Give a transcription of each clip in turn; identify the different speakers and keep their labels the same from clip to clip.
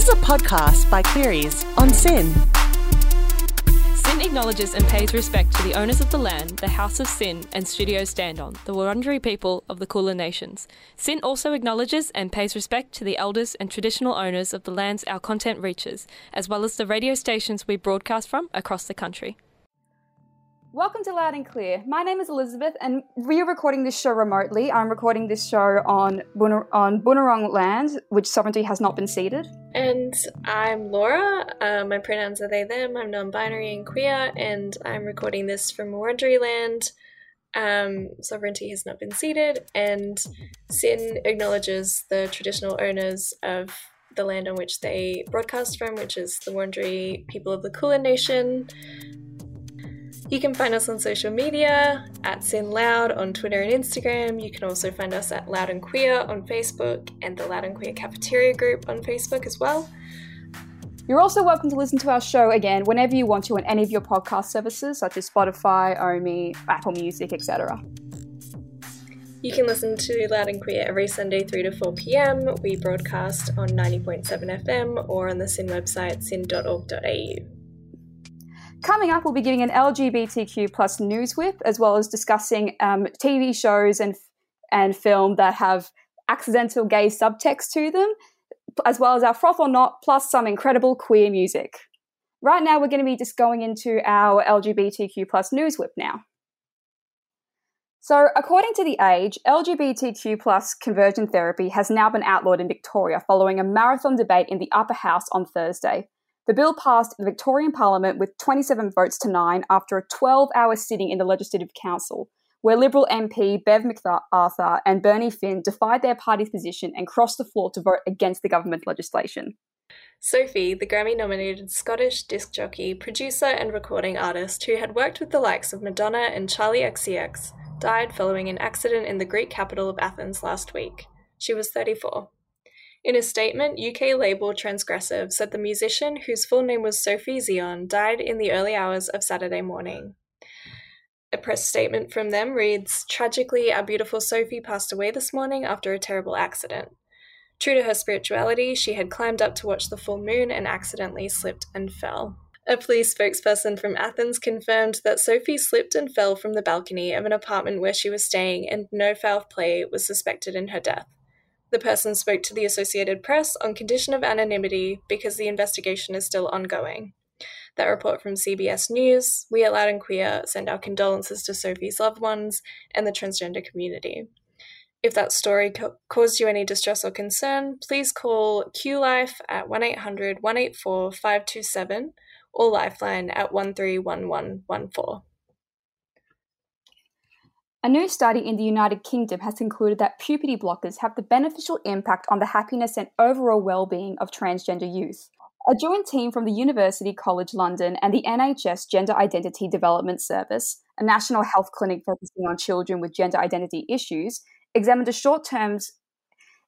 Speaker 1: This is a podcast by Queries on SYN.
Speaker 2: SYN acknowledges and pays respect to the owners of the land the House of SYN and studios stand on, the Wurundjeri people of the Kulin Nations. SYN also acknowledges and pays respect to the elders and traditional owners of the lands our content reaches, as well as the radio stations we broadcast from across the country.
Speaker 3: Welcome to Loud and Clear. My name is Elizabeth, and we are recording this show remotely. I'm recording this show on Buna- on land, which sovereignty has not been ceded.
Speaker 4: And I'm Laura. Uh, my pronouns are they, them. I'm non binary and queer, and I'm recording this from Wurundjeri land. Um, sovereignty has not been ceded, and SYN acknowledges the traditional owners of the land on which they broadcast from, which is the Wurundjeri people of the Kulin Nation. You can find us on social media at SYN Loud on Twitter and Instagram. You can also find us at Loud and Queer on Facebook and the Loud and Queer Cafeteria group on Facebook as well.
Speaker 3: You're also welcome to listen to our show again whenever you want to on any of your podcast services such as Spotify, Omi, Apple Music, etc.
Speaker 4: You can listen to Loud and Queer every Sunday 3 to 4 pm. We broadcast on 90.7 FM or on the SYN website syn.org.au.
Speaker 3: Coming up, we'll be giving an LGBTQ plus news whip, as well as discussing um, TV shows and and film that have accidental gay subtext to them, as well as our froth or not, plus some incredible queer music. Right now, we're going to be just going into our LGBTQ plus news whip now. So, according to The Age, LGBTQ plus conversion therapy has now been outlawed in Victoria following a marathon debate in the upper house on Thursday. The bill passed the Victorian Parliament with 27 votes to 9 after a 12 hour sitting in the Legislative Council, where Liberal MP Bev McArthur and Bernie Finn defied their party's position and crossed the floor to vote against the government legislation.
Speaker 4: Sophie, the Grammy nominated Scottish disc jockey, producer, and recording artist who had worked with the likes of Madonna and Charli XCX, died following an accident in the Greek capital of Athens last week. She was 34. In a statement, UK label Transgressive said the musician, whose full name was Sophie Xeon, died in the early hours of Saturday morning. A press statement from them reads Tragically, our beautiful Sophie passed away this morning after a terrible accident. True to her spirituality, she had climbed up to watch the full moon and accidentally slipped and fell. A police spokesperson from Athens confirmed that Sophie slipped and fell from the balcony of an apartment where she was staying, and no foul play was suspected in her death. The person spoke to the Associated Press on condition of anonymity because the investigation is still ongoing. That report from CBS News, we at Loud and Queer send our condolences to Sophie's loved ones and the transgender community. If that story co- caused you any distress or concern, please call Q Life at 1 800 184 527 or Lifeline at 131114.
Speaker 3: A new study in the United Kingdom has concluded that puberty blockers have the beneficial impact on the happiness and overall well-being of transgender youth. A joint team from the University College London and the NHS Gender Identity Development Service, a national health clinic focusing on children with gender identity issues, examined a short-term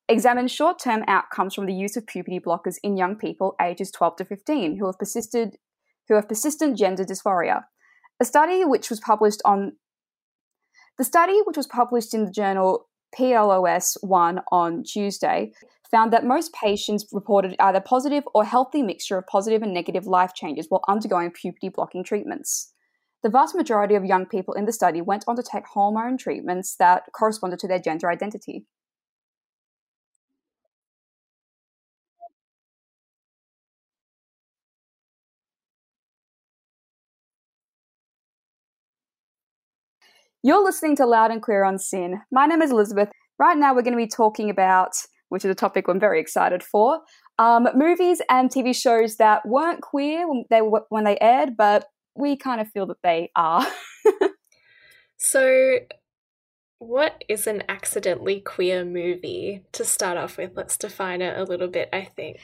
Speaker 3: examined short-term outcomes from the use of puberty blockers in young people ages 12 to 15 who have persisted who have persistent gender dysphoria. A study which was published on the study, which was published in the journal PLOS 1 on Tuesday, found that most patients reported either positive or healthy mixture of positive and negative life changes while undergoing puberty blocking treatments. The vast majority of young people in the study went on to take hormone treatments that corresponded to their gender identity. You're listening to Loud and Queer on SYN. My name is Elizabeth. Right now, we're going to be talking about, which is a topic I'm very excited for, um, movies and TV shows that weren't queer when they when they aired, but we kind of feel that they are.
Speaker 4: so, what is an accidentally queer movie? To start off with, let's define it a little bit. I think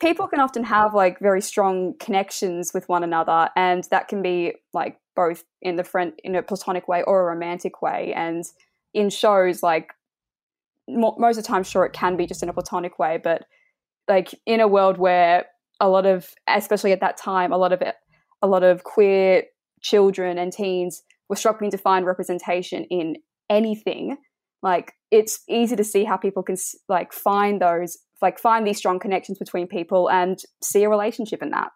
Speaker 3: people can often have like very strong connections with one another, and that can be like both in the friend in a platonic way or a romantic way. And in shows, like most of the time, sure, it can be just in a platonic way, but like in a world where a lot of, especially at that time, a lot of a lot of queer children and teens were struggling to find representation in anything. Like it's easy to see how people can like find those like find these strong connections between people and see a relationship in that.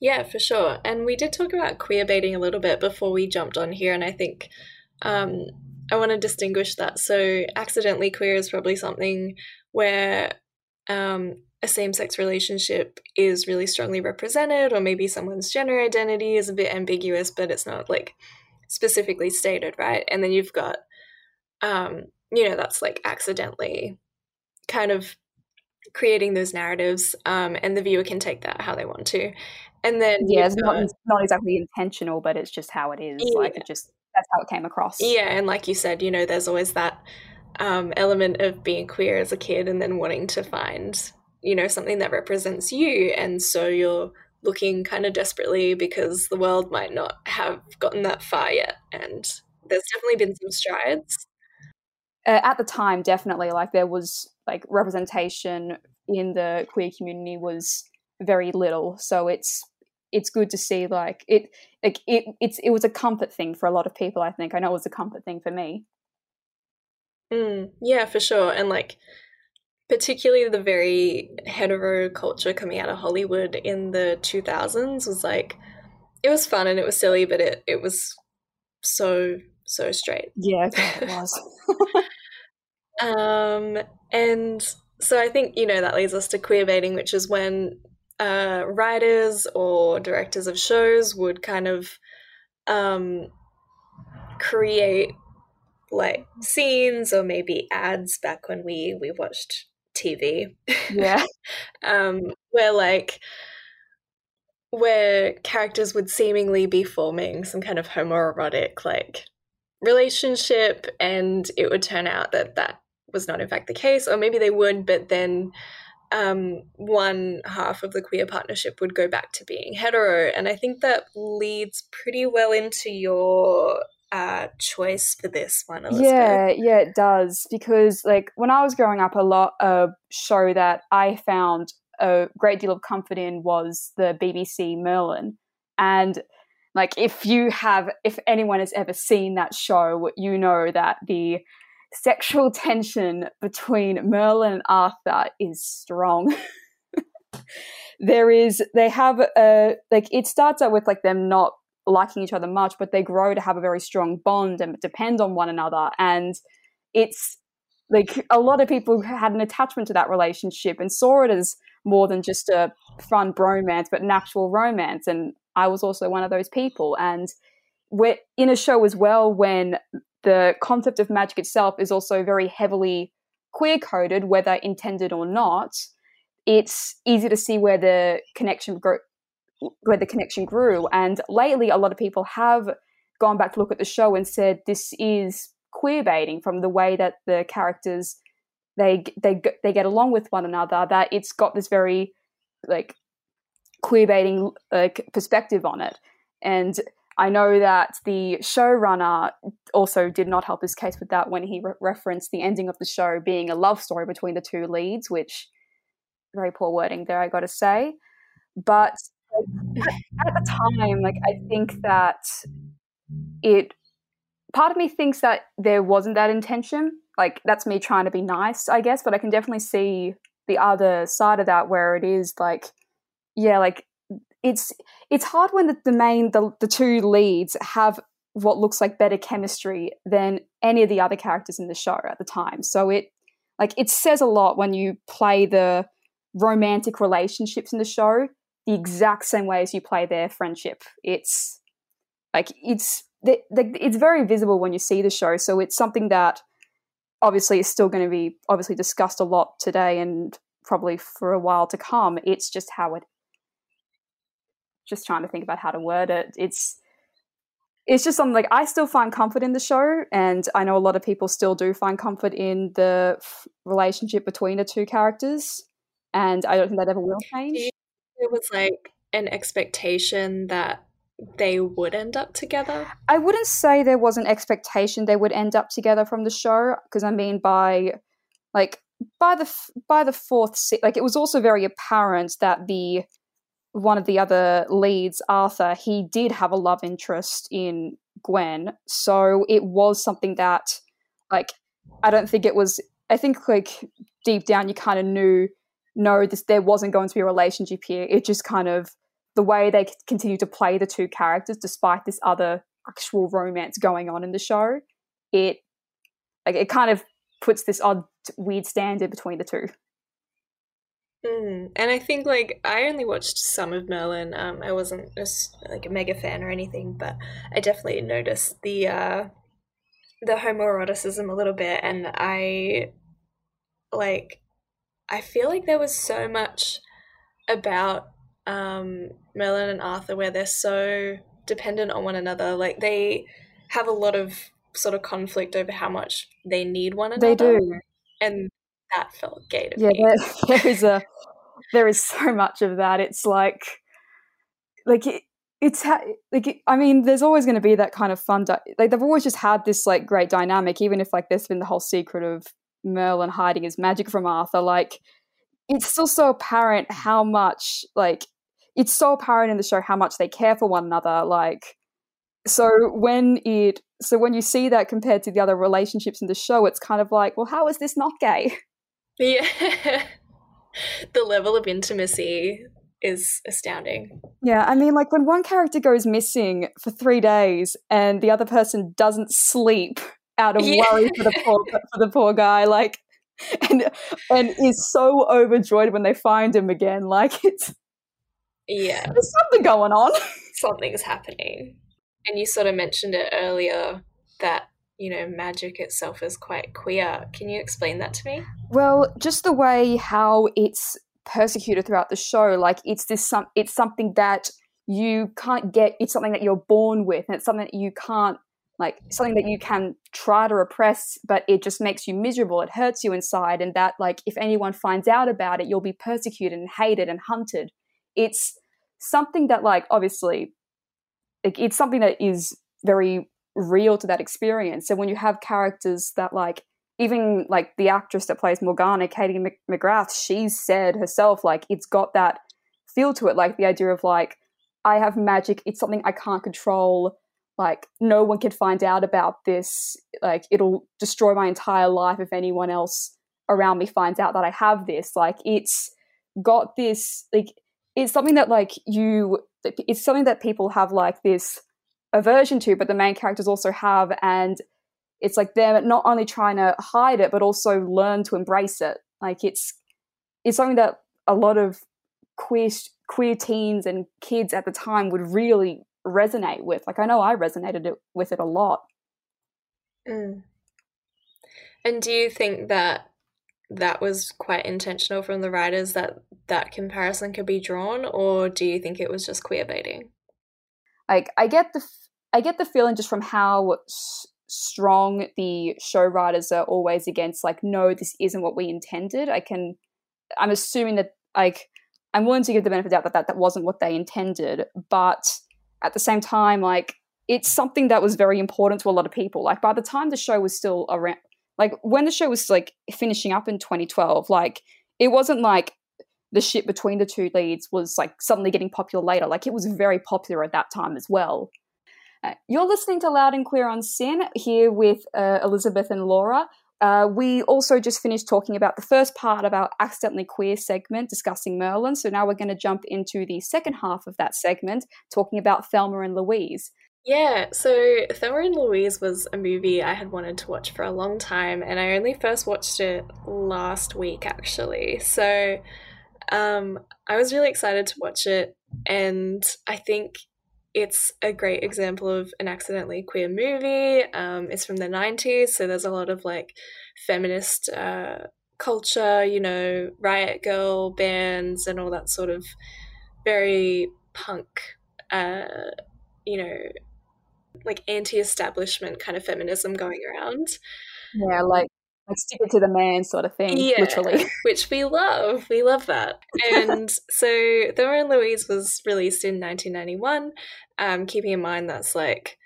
Speaker 4: Yeah, for sure. And we did talk about queer baiting a little bit before we jumped on here, and I think um, I want to distinguish that. So, accidentally queer is probably something where um, a same sex relationship is really strongly represented, or maybe someone's gender identity is a bit ambiguous, but it's not like specifically stated, right? And then you've got, um, you know, that's like accidentally kind of creating those narratives, um, and the viewer can take that how they want to. And then
Speaker 3: yeah, it's not, not exactly intentional, but it's just how it is. Yeah. Like it just that's how it came across.
Speaker 4: Yeah, and like you said, you know, there's always that um, element of being queer as a kid and then wanting to find, you know, something that represents you, and so you're looking kind of desperately because the world might not have gotten that far yet, and there's definitely been some strides.
Speaker 3: Uh, at the time, definitely, like there was like representation in the queer community was very little, so it's it's good to see like it like it it's it was a comfort thing for a lot of people i think. I know it was a comfort thing for me.
Speaker 4: Mm, yeah for sure and like particularly the very hetero culture coming out of hollywood in the 2000s was like it was fun and it was silly but it it was so so straight.
Speaker 3: Yeah it was.
Speaker 4: Um and so i think you know that leads us to queer baiting which is when uh, writers or directors of shows would kind of um, create like scenes or maybe ads back when we we watched TV.
Speaker 3: Yeah.
Speaker 4: um, where like where characters would seemingly be forming some kind of homoerotic like relationship and it would turn out that that was not in fact the case or maybe they would but then um, one half of the queer partnership would go back to being hetero. And I think that leads pretty well into your uh, choice for this one, Elizabeth.
Speaker 3: Yeah, yeah, it does. Because, like, when I was growing up, a lot of show that I found a great deal of comfort in was the BBC Merlin. And, like, if you have, if anyone has ever seen that show, you know that the sexual tension between Merlin and Arthur is strong. there is they have a like it starts out with like them not liking each other much, but they grow to have a very strong bond and depend on one another. And it's like a lot of people had an attachment to that relationship and saw it as more than just a fun bromance, but an actual romance. And I was also one of those people. And we're in a show as well when the concept of magic itself is also very heavily queer coded, whether intended or not. It's easy to see where the connection grew, where the connection grew. And lately, a lot of people have gone back to look at the show and said this is queer baiting from the way that the characters they they they get along with one another. That it's got this very like queer baiting like perspective on it. And I know that the showrunner also did not help his case with that when he re- referenced the ending of the show being a love story between the two leads, which very poor wording there, I got to say. But at the time, like I think that it part of me thinks that there wasn't that intention. Like that's me trying to be nice, I guess, but I can definitely see the other side of that where it is like yeah, like it's it's hard when the, the main the, the two leads have what looks like better chemistry than any of the other characters in the show at the time. So it like it says a lot when you play the romantic relationships in the show the exact same way as you play their friendship. It's like it's the, the, it's very visible when you see the show. So it's something that obviously is still going to be obviously discussed a lot today and probably for a while to come. It's just how it just trying to think about how to word it. It's it's just something like I still find comfort in the show, and I know a lot of people still do find comfort in the f- relationship between the two characters, and I don't think that ever will change.
Speaker 4: It was like an expectation that they would end up together.
Speaker 3: I wouldn't say there was an expectation they would end up together from the show, because I mean by like by the by the fourth se- like it was also very apparent that the one of the other leads, Arthur, he did have a love interest in Gwen. So it was something that, like, I don't think it was. I think, like, deep down you kind of knew no this there wasn't going to be a relationship here it just kind of the way they continue to play the two characters despite this other actual romance going on in the show it like it kind of puts this odd weird standard between the two
Speaker 4: Mm, and I think like I only watched some of Merlin. Um, I wasn't just like a mega fan or anything, but I definitely noticed the uh, the homoeroticism a little bit, and I like I feel like there was so much about um, Merlin and Arthur where they're so dependent on one another. Like they have a lot of sort of conflict over how much they need one another.
Speaker 3: They do,
Speaker 4: and that felt gay to
Speaker 3: yeah,
Speaker 4: me.
Speaker 3: there, there is a there is so much of that. It's like like it, it's ha- like it, I mean, there's always going to be that kind of fun. Di- like they've always just had this like great dynamic, even if like there's been the whole secret of Merlin hiding his magic from Arthur. Like it's still so apparent how much like it's so apparent in the show how much they care for one another. Like so when it so when you see that compared to the other relationships in the show, it's kind of like, well, how is this not gay?
Speaker 4: Yeah. the level of intimacy is astounding.
Speaker 3: Yeah, I mean, like when one character goes missing for three days and the other person doesn't sleep out of
Speaker 4: Yeah.
Speaker 3: worry for the poor for the poor guy, like, and and is so overjoyed when they find him again. Like it's
Speaker 4: Yeah,
Speaker 3: there's something going on.
Speaker 4: something's happening. And you sort of mentioned it earlier that, you know, magic itself is quite queer. Can you explain that to me?
Speaker 3: Well, just the way how it's persecuted throughout the show, like it's this some it's something that you can't get. It's something that you're born with, and it's something that you can't like something that you can try to repress, but it just makes you miserable. It hurts you inside, and that like if anyone finds out about it, you'll be persecuted and hated and hunted. It's something that like obviously, like, it's something that is very real to that experience. And when you have characters that like even like the actress that plays Morgana, Katie McGrath, she's said herself like it's got that feel to it, like the idea of like I have magic, it's something I can't control. Like no one can find out about this. Like it'll destroy my entire life if anyone else around me finds out that I have this. Like it's got this like it's something that like you it's something that people have like this aversion to, but the main characters also have and it's like they're not only trying to hide it but also learn to embrace it like it's it's something that a lot of queer queer teens and kids at the time would really resonate with like i know i resonated it, with it a lot
Speaker 4: Mm. And do you think that that was quite intentional from the writers that that comparison could be drawn, or do you think it was just queer baiting?
Speaker 3: like i get the i get the feeling just from how s- strong the show writers are always against like no this isn't what we intended. I can i'm assuming that like i'm willing to give the benefit of the doubt that, that that wasn't what they intended but at the same time like it's something that was very important to a lot of people. Like by the time the show was still around like when the show was like finishing up in 2012 like it wasn't like the shit between the two leads was like suddenly getting popular later. Like it was very popular at that time as well you're listening to Loud and Queer on SYN here with uh, Elizabeth and Laura. Uh, we also just finished talking about the first part of our Accidentally Queer segment discussing Merlin. So now we're going to jump into the second half of that segment talking about Thelma and Louise.
Speaker 4: Yeah, so Thelma and Louise was a movie I had wanted to watch for a long time, and I only first watched it last week actually. So um, I was really excited to watch it, and I think it's a great example of an accidentally queer movie. Um, it's from the 90s, so there's a lot of like feminist uh, culture, you know, riot grrrl bands and all that sort of very punk, uh, you know, like anti establishment kind of feminism going around.
Speaker 3: Yeah, like like stick it to the man sort of thing,
Speaker 4: Yeah.
Speaker 3: literally.
Speaker 4: which we love. We love that. And so Thelma and Louise was released in 1991, um, keeping in mind that's like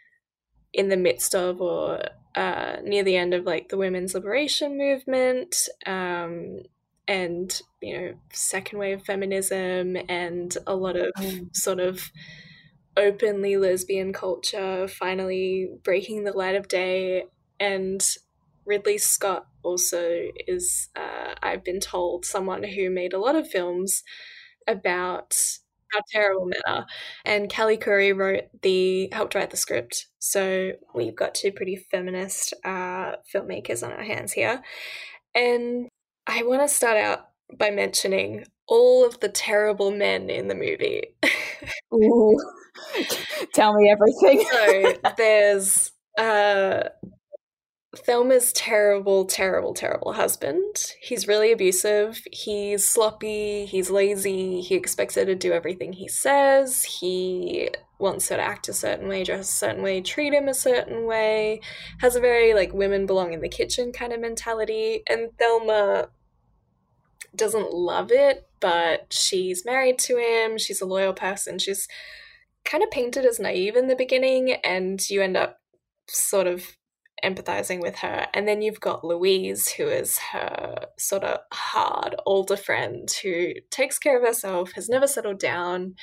Speaker 4: in the midst of or uh, near the end of like the women's liberation movement um, and, you know, second wave feminism and a lot of
Speaker 3: Mm.
Speaker 4: sort of openly lesbian culture finally breaking the light of day and Ridley Scott also is, uh, I've been told, someone who made a lot of films about how terrible men are. And Callie Khouri wrote the helped write the script. So we've got two pretty feminist uh, filmmakers on our hands here. And I want to start out by mentioning all of the terrible men in the movie.
Speaker 3: Ooh. Tell me everything.
Speaker 4: so there's uh Thelma's terrible, terrible, terrible husband. He's really abusive. He's sloppy. He's lazy. He expects her to do everything he says. He wants her to act a certain way, dress a certain way, treat him a certain way. Has a very like women belong in the kitchen kind of mentality. And Thelma doesn't love it, but she's married to him. She's a loyal person. She's kind of painted as naive in the beginning, and you end up sort of empathizing with her. And then you've got Louise, who is her sort of hard older friend who takes care of herself, has never settled down,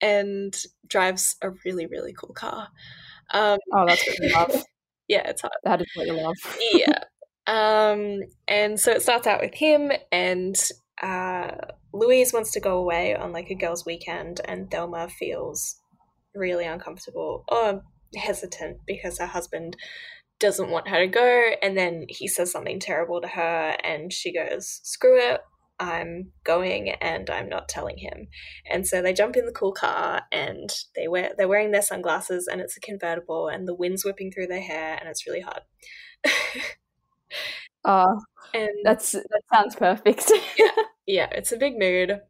Speaker 4: and drives a really, really cool car. Um,
Speaker 3: oh, that's what you love.
Speaker 4: yeah, it's hard.
Speaker 3: That is what you love.
Speaker 4: yeah. Um, and so it starts out with him, and uh, Louise wants to go away on like a girls' weekend, and Thelma feels really uncomfortable or hesitant because her husband doesn't want her to go and then he says something terrible to her and she goes screw it. I'm going and i'm not telling him. And so they jump in the cool car and they wear they're wearing their sunglasses and it's a convertible and the wind's whipping through their hair and it's really hot
Speaker 3: uh and that's that sounds perfect.
Speaker 4: Yeah yeah it's a big mood.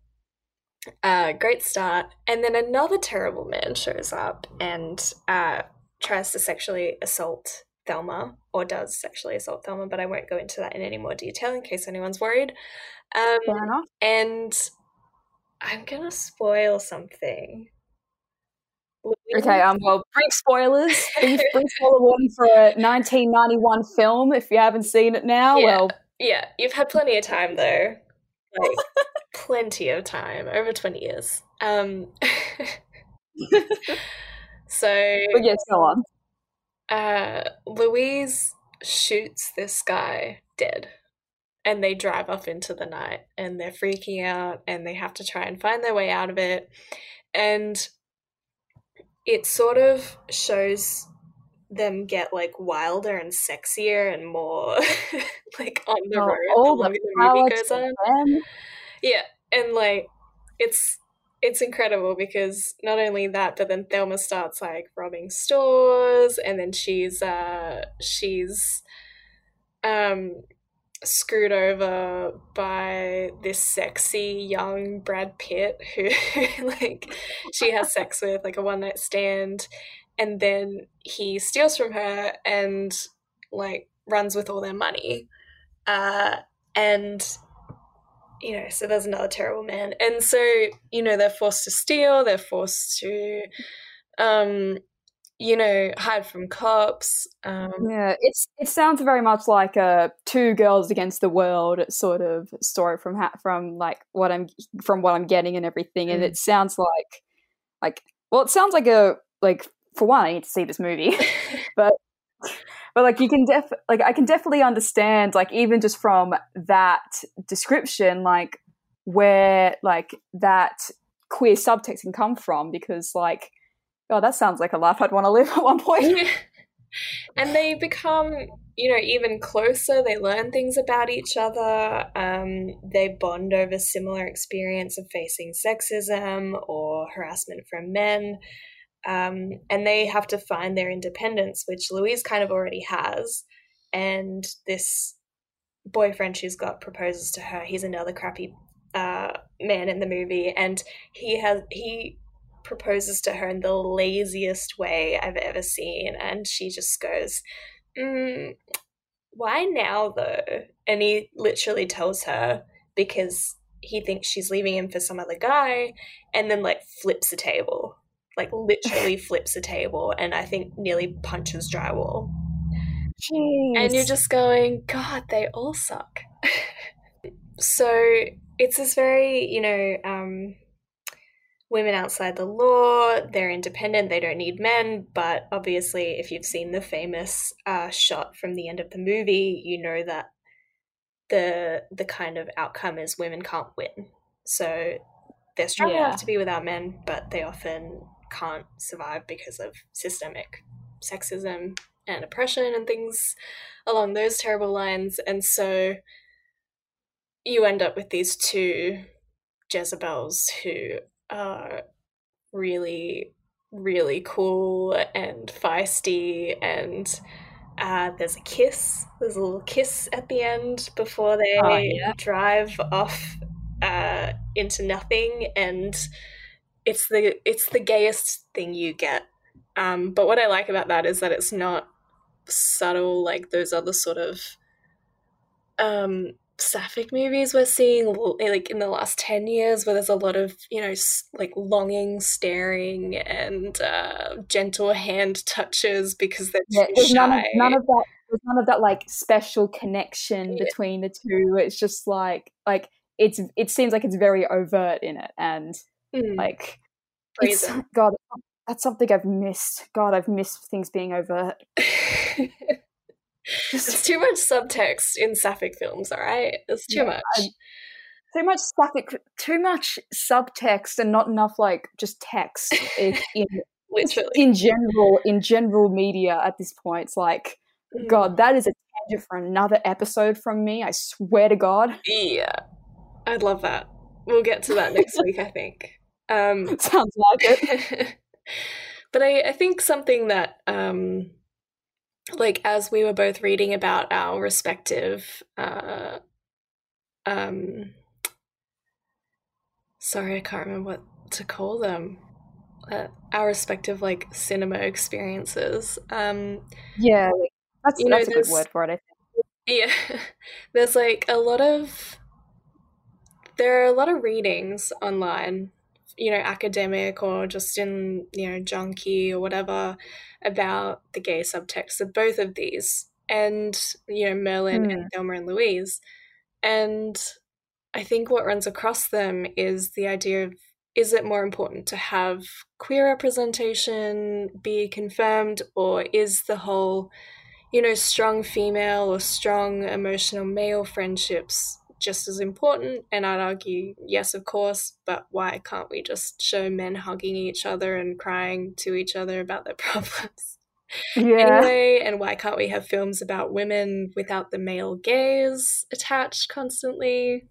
Speaker 4: Uh, great start. And then another terrible man shows up and uh, tries to sexually assault Thelma, or does sexually assault Thelma, but I won't go into that in any more detail in case anyone's worried. Um,
Speaker 3: Fair enough.
Speaker 4: And I'm going to spoil something.
Speaker 3: Okay, um, well, brief spoilers. brief, brief spoiler warning for a 1991 film. If you haven't seen it now,
Speaker 4: yeah.
Speaker 3: well,
Speaker 4: yeah, you've had plenty of time though. Like, plenty of time, over 20 years. Um, so.
Speaker 3: But yes, go on.
Speaker 4: Uh, Louise shoots this guy dead. And they drive off into the night and they're freaking out and they have to try and find their way out of it. And it sort of shows them get like wilder and sexier and more like on the oh, road the longer the movie goes on. Them. Yeah, and like it's it's incredible because not only that, but then Thelma starts like robbing stores, and then she's uh she's um screwed over by this sexy young Brad Pitt who like she has sex with like a one night stand and then he steals from her and like runs with all their money. Uh and you know, so there's another terrible man. And so, you know, they're forced to steal, they're forced to um you know, hide from cops. Um,
Speaker 3: yeah, it's it sounds very much like a two girls against the world sort of story from ha- from like what I'm from what I'm getting and everything, mm. and it sounds like like well, it sounds like a like for one, I need to see this movie, but but like you can def like I can definitely understand like even just from that description like where like that queer subtext can come from because like oh that sounds like a life I'd want to live at one point.
Speaker 4: and they become you know even closer they learn things about each other um, they bond over similar experience of facing sexism or harassment from men um, and they have to find their independence, which Louise kind of already has. And this boyfriend she's got proposes to her. He's another crappy uh, man in the movie, and he has he proposes to her in the laziest way I've ever seen, and she just goes, mm, "Why now, though?" And he literally tells her because he thinks she's leaving him for some other guy, and then like flips the table like literally flips a table and I think nearly punches drywall.
Speaker 3: Jeez.
Speaker 4: And you're just going, God, they all suck. so it's this very, you know, um, women outside the law, they're independent, they don't need men. But obviously, if you've seen the famous uh, shot from the end of the movie, you know that the the kind of outcome is women can't win. So they're strong
Speaker 3: Yeah.
Speaker 4: enough to be without men, but they often can't survive because of systemic sexism and oppression and things along those terrible lines. And so you end up with these two Jezebels who are really, really cool and feisty and uh, there's a kiss. There's a little kiss at the end before they
Speaker 3: Oh, yeah.
Speaker 4: drive off uh, into nothing, and it's the it's the gayest thing you get. Um, but what I like about that is that it's not subtle like those other sort of um, sapphic movies we're seeing like in the last 10 years where there's a lot of you know like longing staring and uh, gentle hand touches because they're
Speaker 3: Yeah,
Speaker 4: shy
Speaker 3: none of, none of that. There's none of that like special connection
Speaker 4: Yeah.
Speaker 3: between the two. It's just like like it's it seems like it's very overt in it, and
Speaker 4: Mm,
Speaker 3: like it's. God. That's something I've missed. God, I've missed things being overt.
Speaker 4: It's too much subtext in sapphic films, all right? It's too
Speaker 3: Yeah,
Speaker 4: much.
Speaker 3: I- too much sapphic, too much subtext, and not enough like just text in, in
Speaker 4: Literally.
Speaker 3: in general in general media at this point. It's like
Speaker 4: Mm.
Speaker 3: God, that is a tangent for another episode from me. I swear to God.
Speaker 4: Yeah. I'd love that. We'll get to that next week, I think. Um,
Speaker 3: Sounds like it.
Speaker 4: but I, I think something that, um, like, as we were both reading about our respective, uh, um, sorry, I can't remember what to call them. Uh, our respective like cinema experiences. Um,
Speaker 3: Yeah, that's
Speaker 4: You know,
Speaker 3: that's a good word for it. I think.
Speaker 4: Yeah, there's like a lot of there are a lot of readings online, you know, academic or just in you know junkie or whatever about the gay subtext of both of these, and you know Merlin and hmm. Thelma and Louise, and I think what runs across them is the idea of is it more important to have queer representation be confirmed or is the whole you know, strong female or strong emotional male friendships just as important. And I'd argue, yes, of course, but why can't we just show men hugging each other and crying to each other about their problems?
Speaker 3: Yeah,
Speaker 4: Anyway, and why can't we have films about women without the male gaze attached constantly?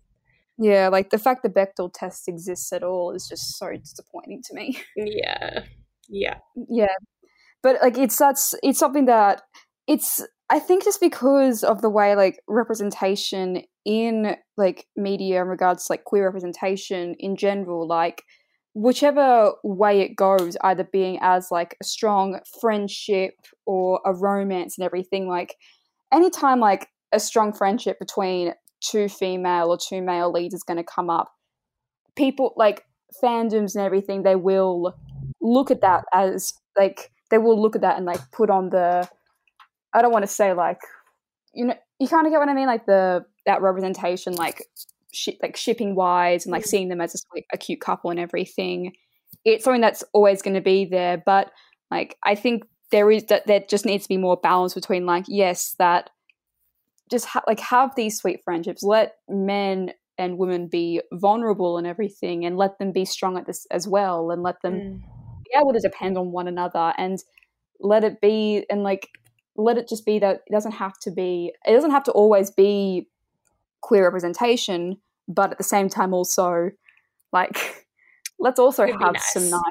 Speaker 3: yeah. Like the fact the Bechdel test exists at all is just so disappointing to me.
Speaker 4: Yeah. Yeah.
Speaker 3: yeah, but like it's that's it's something that it's I think just because of the way like representation in like media in regards to like queer representation in general, like whichever way it goes, either being as like a strong friendship or a romance and everything, like anytime like a strong friendship between two female or two male leads is going to come up, people like fandoms and everything, they will look at that as like they will look at that and like put on the I don't want to say like you know you kind of get what I mean like the that representation like shi like shipping wise and like
Speaker 4: Mm.
Speaker 3: seeing them as a, a cute couple and everything it's something that's always going to be there but like I think there is that there just needs to be more balance between like yes that just ha- like have these sweet friendships let men and women be vulnerable and everything and let them be strong at this as well and let them
Speaker 4: Mm.
Speaker 3: be able to depend on one another and let it be and like let it just be that it doesn't have to be it doesn't have to always be queer representation but at the same time also like let's also
Speaker 4: It'd
Speaker 3: have
Speaker 4: nice.
Speaker 3: some nice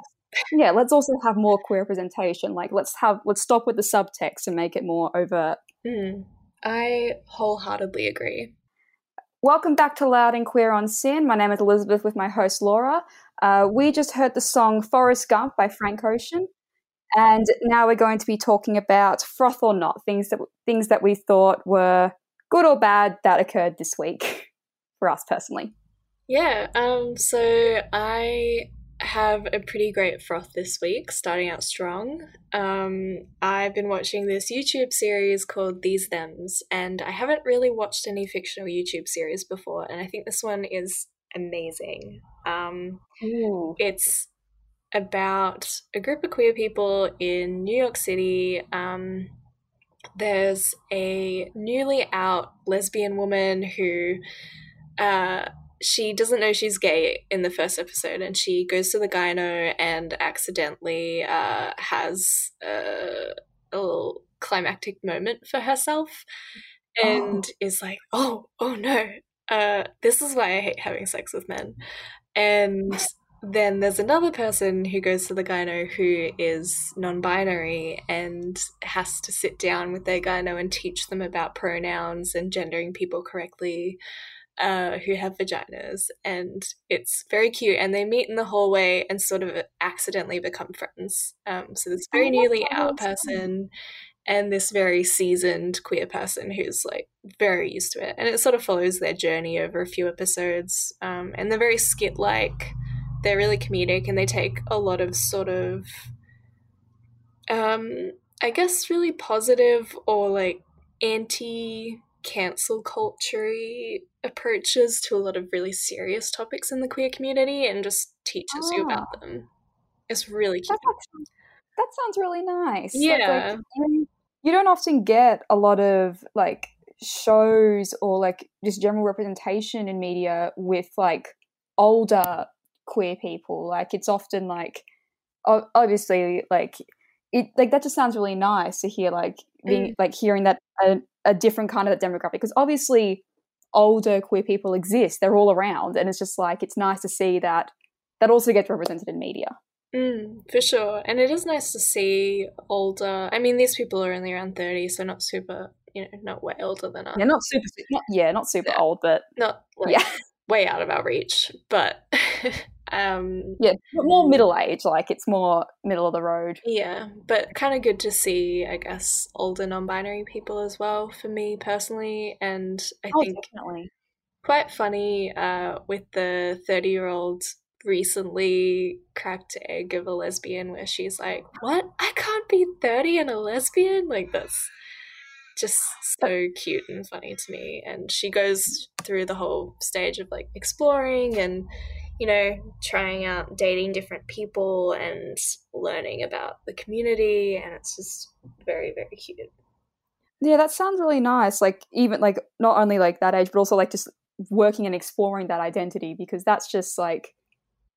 Speaker 3: yeah let's also have more queer representation like let's have let's stop with the subtext and make it more overt
Speaker 4: Mm. I wholeheartedly agree.
Speaker 3: Welcome back to Loud and Queer on SYN. My name is Elizabeth with my host Laura. Uh, we just heard the song Forrest Gump by Frank Ocean, and now we're going to be talking about froth or not things that things that we thought were good or bad that occurred this week for us personally.
Speaker 4: Yeah, um, so I have a pretty great froth this week, starting out strong. Um, I've been watching this YouTube series called These Thems, and I haven't really watched any fictional YouTube series before, and I think this one is amazing. Um,
Speaker 3: Ooh.
Speaker 4: it's about a group of queer people in New York City. Um, there's a newly out lesbian woman who uh, she doesn't know she's gay in the first episode and she goes to the gyno and accidentally uh, has a, a little climactic moment for herself and oh. is like oh oh no uh, this is why i hate having sex with men and then there's another person who goes to the gyno who is non-binary and has to sit down with their gyno and teach them about pronouns and gendering people correctly uh, who have vaginas, and it's very cute. And they meet in the hallway and sort of accidentally become friends. Um, so this very oh, newly out person and this very seasoned queer person who's like very used to it, and it sort of follows their journey over a few episodes. Um, and they're very skit like. They're really comedic, and they take a lot of sort of, um, I guess, really positive or like anti cancel culture approaches to a lot of really serious topics in the queer community and just teaches oh. you about ah. them. It's really cute.
Speaker 3: That sounds, that sounds really nice.
Speaker 4: Yeah.
Speaker 3: Like, you, you don't often get a lot of like shows or like just general representation in media with like older queer people. Like it's often like obviously like it like that just sounds really nice to hear like being mm. like hearing that a, a different kind of that demographic because obviously older queer people exist they're all around and it's just like it's nice to see that that also gets represented in media
Speaker 4: mm, for sure and it is nice to see older i mean these people are only around 30 so not super you know not way older than us
Speaker 3: yeah not super not, yeah not super yeah. old but
Speaker 4: not like, yeah way out of our reach but Um,
Speaker 3: yeah, more middle age, like it's more middle of the road.
Speaker 4: Yeah, but kind of good to see, I guess, older non binary people as well for me personally. And I
Speaker 3: oh,
Speaker 4: think
Speaker 3: definitely.
Speaker 4: quite funny uh, with the 30 year old recently cracked egg of a lesbian where she's like, What? I can't be 30 and a lesbian? Like, that's just so cute and funny to me. And she goes through the whole stage of like exploring and you know, trying out dating different people and learning about the community. And it's just very, very cute.
Speaker 3: Yeah, that sounds really nice. Like, even like not only like that age, but also like just working and exploring that identity because that's just like,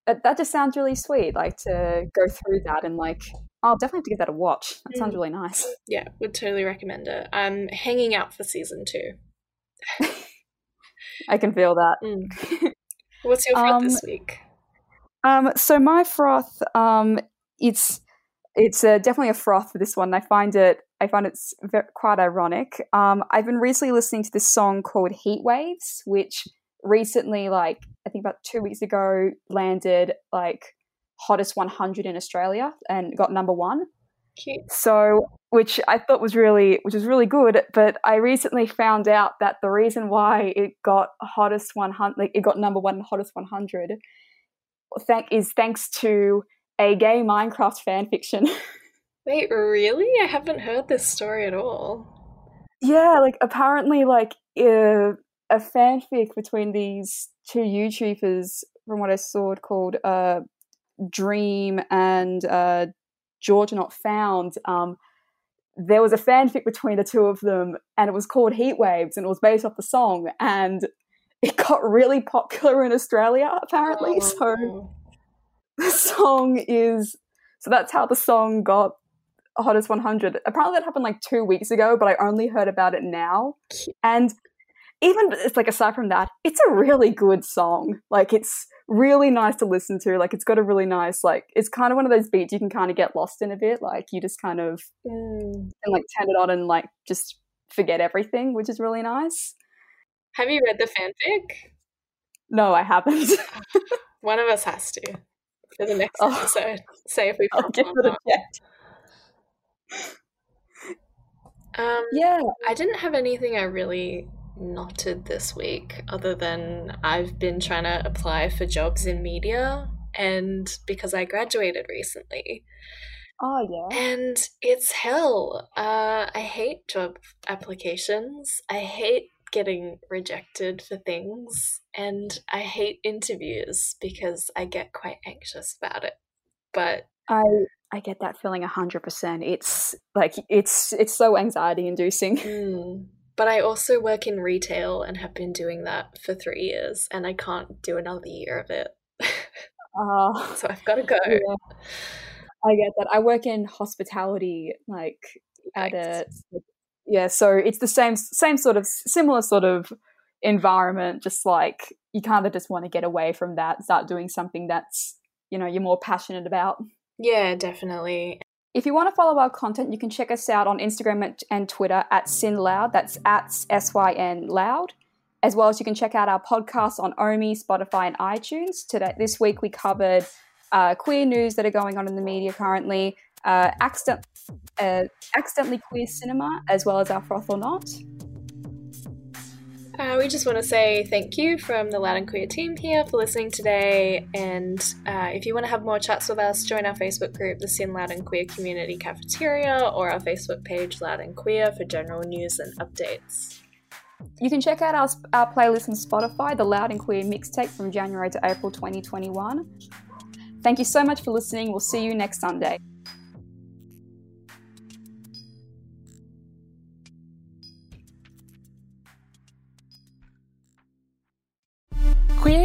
Speaker 3: that, that just sounds really sweet. Like to go through that and like, I'll definitely have to give that a watch. That sounds mm. really nice.
Speaker 4: Yeah, would totally recommend it. I'm hanging out for season two.
Speaker 3: I can feel that.
Speaker 4: Mm. What's your froth um, this week?
Speaker 3: Um, so my froth, um, it's it's uh, definitely a froth for this one. I find it I find it's very, quite ironic. Um, I've been recently listening to this song called Heat Waves, which recently, like I think about two weeks ago, landed like hottest 100 in Australia and got number one.
Speaker 4: Cute.
Speaker 3: So, which I thought was really, which was really good. But I recently found out that the reason why it got hottest 100, like it got number one hottest 100, thank is thanks to a gay Minecraft fan fiction.
Speaker 4: Wait, really? I haven't heard this story at all.
Speaker 3: Yeah, like apparently, like uh, a fanfic between these two YouTubers, from what I saw, called uh, Dream and uh, Georgia Not Found, um, there was a fanfic between the two of them, and it was called Heat Waves, and it was based off the song, and it got really popular in Australia apparently. Oh. So the song is so that's how the song got hottest 100. Apparently that happened like two weeks ago, but I only heard about it now, and even it's like aside from that, it's a really good song. Like it's really nice to listen to. Like it's got a really nice like it's kind of one of those beats you can kind of get lost in a bit. Like you just kind of mm. and like turn it on and like just forget everything, which is really nice.
Speaker 4: Have you read the fanfic?
Speaker 3: No, I haven't.
Speaker 4: one of us has to for the next oh. episode. Say if we
Speaker 3: I'll give it a
Speaker 4: check. Um, yeah, I didn't have anything I really knotted this week other than I've been trying to apply for jobs in media and because I graduated recently.
Speaker 3: Oh yeah.
Speaker 4: And it's hell. Uh, I hate job applications. I hate getting rejected for things and I hate interviews because I get quite anxious about it. But
Speaker 3: I I get that feeling hundred percent. It's like it's it's so anxiety inducing.
Speaker 4: Mm. But I also work in retail and have been doing that for three years, and I can't do another year of it.
Speaker 3: Uh,
Speaker 4: so I've got to go.
Speaker 3: yeah. I get that. I work in hospitality, like at a yeah. So it's the same same sort of similar sort of environment. Just like you kind of just want to get away from that, start doing something that's you know you're more passionate about.
Speaker 4: Yeah, definitely.
Speaker 3: If you want to follow our content, you can check us out on Instagram and Twitter at SYN Loud. That's at S Y N Loud. As well as you can check out our podcasts on Omny, Spotify, and iTunes. Today, this week we covered uh, queer news that are going on in the media currently, uh, accident, uh, accidentally queer cinema, as well as our froth or not.
Speaker 4: Uh, we just want to say thank you from the Loud and Queer team here for listening today. And uh, if you want to have more chats with us, join our Facebook group, the SYN Loud and Queer Community Cafeteria, or our Facebook page, Loud and Queer, for general news and updates.
Speaker 3: You can check out our, our playlist on Spotify, the Loud and Queer mixtape from January to April 2021. Thank you so much for listening. We'll see you next Sunday.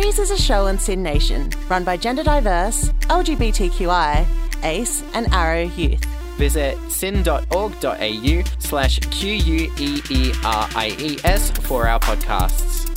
Speaker 1: Queeries is a show on SYN Nation, run by gender diverse, LGBTQI, ACE, and Aro Youth.
Speaker 5: Visit syn.org.au slash Q-U-E-E-R-I-E-S for our podcasts.